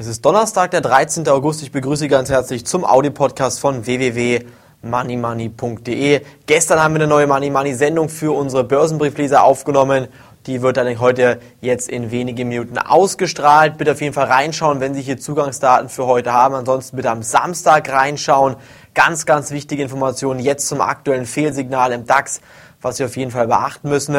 Es ist Donnerstag, der 13. August. Ich begrüße Sie ganz herzlich zum Audi-Podcast von www.moneymoney.de. Gestern haben wir eine neue Money Money Sendung für unsere Börsenbriefleser aufgenommen. Die wird dann heute jetzt in wenigen Minuten ausgestrahlt. Bitte auf jeden Fall reinschauen, wenn Sie hier Zugangsdaten für heute haben. Ansonsten bitte am Samstag reinschauen. Ganz, ganz wichtige Informationen jetzt zum aktuellen Fehlsignal im DAX was Sie auf jeden Fall beachten müssen.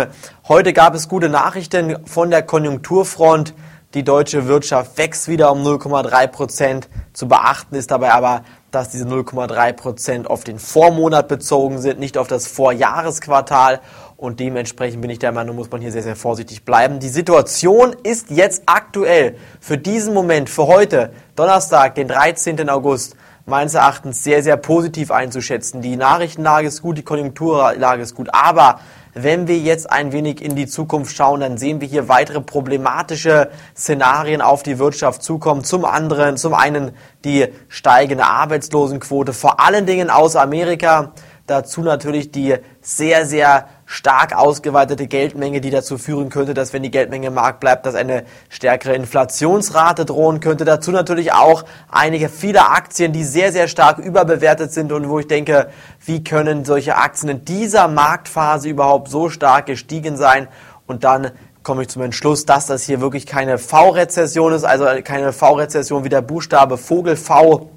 Heute gab es gute Nachrichten von der Konjunkturfront. Die deutsche Wirtschaft wächst wieder um 0,3 Prozent. Zu beachten ist dabei aber, dass diese 0,3 Prozent auf den Vormonat bezogen sind, nicht auf das Vorjahresquartal. Und dementsprechend bin ich der Meinung, muss man hier sehr, sehr vorsichtig bleiben. Die Situation ist jetzt aktuell für diesen Moment, für heute, Donnerstag, den 13. August, meines Erachtens sehr, sehr positiv einzuschätzen. Die Nachrichtenlage ist gut, die Konjunkturlage ist gut. Aber wenn wir jetzt ein wenig in die Zukunft schauen, dann sehen wir hier weitere problematische Szenarien auf die Wirtschaft zukommen. Zum anderen, zum einen die steigende Arbeitslosenquote, vor allen Dingen aus Amerika. Dazu natürlich die sehr, sehr stark ausgeweitete Geldmenge, die dazu führen könnte, dass wenn die Geldmenge im Markt bleibt, dass eine stärkere Inflationsrate drohen könnte. Dazu natürlich auch einige viele Aktien, die sehr, sehr stark überbewertet sind und wo ich denke, wie können solche Aktien in dieser Marktphase überhaupt so stark gestiegen sein? Und dann komme ich zum Entschluss, dass das hier wirklich keine V-Rezession ist, also keine V-Rezession wie der Buchstabe Vogel V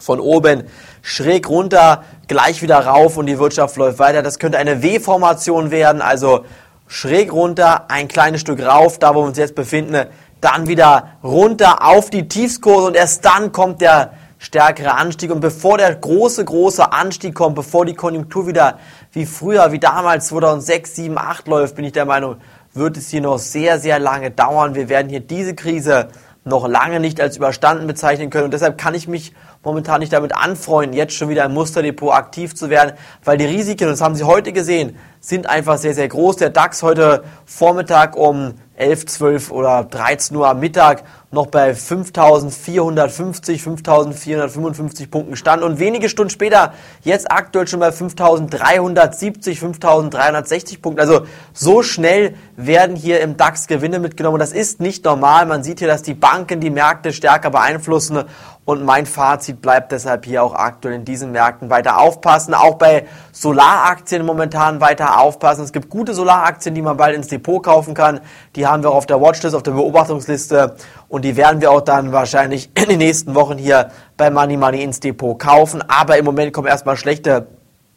von oben schräg runter, gleich wieder rauf und die Wirtschaft läuft weiter. Das könnte eine W-Formation werden, also schräg runter, ein kleines Stück rauf, da wo wir uns jetzt befinden, dann wieder runter auf die Tiefskurse und erst dann kommt der stärkere Anstieg. Und bevor der große, große Anstieg kommt, bevor die Konjunktur wieder wie früher, wie damals 2006, 7, 8 läuft, bin ich der Meinung, wird es hier noch sehr, sehr lange dauern. Wir werden hier diese Krise noch lange nicht als überstanden bezeichnen können. Und deshalb kann ich mich momentan nicht damit anfreunden, jetzt schon wieder im Musterdepot aktiv zu werden, weil die Risiken, das haben Sie heute gesehen, sind einfach sehr, sehr groß. Der DAX heute Vormittag um 11, 12 oder 13 Uhr am Mittag noch bei 5450, 5455 Punkten stand und wenige Stunden später jetzt aktuell schon bei 5370, 5360 Punkten. Also so schnell werden hier im DAX Gewinne mitgenommen. Das ist nicht normal. Man sieht hier, dass die Banken die Märkte stärker beeinflussen und mein Fazit bleibt deshalb hier auch aktuell in diesen Märkten weiter aufpassen. Auch bei Solaraktien momentan weiter aufpassen. Es gibt gute Solaraktien, die man bald ins Depot kaufen kann. Die haben wir auf der Watchlist, auf der Beobachtungsliste und die werden wir auch dann wahrscheinlich in den nächsten Wochen hier bei Money Money ins Depot kaufen. Aber im Moment kommen erstmal schlechte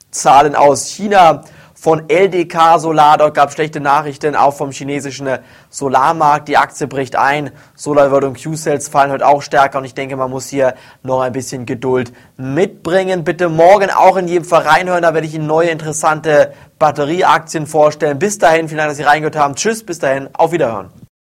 Zahlen aus China von LDK Solar. Dort gab es schlechte Nachrichten, auch vom chinesischen Solarmarkt. Die Aktie bricht ein. SolarWorld und Q-Cells fallen heute auch stärker und ich denke, man muss hier noch ein bisschen Geduld mitbringen. Bitte morgen auch in jedem Fall reinhören, da werde ich Ihnen neue interessante Batterieaktien vorstellen. Bis dahin, vielen Dank, dass Sie reingehört haben. Tschüss, bis dahin, auf Wiederhören.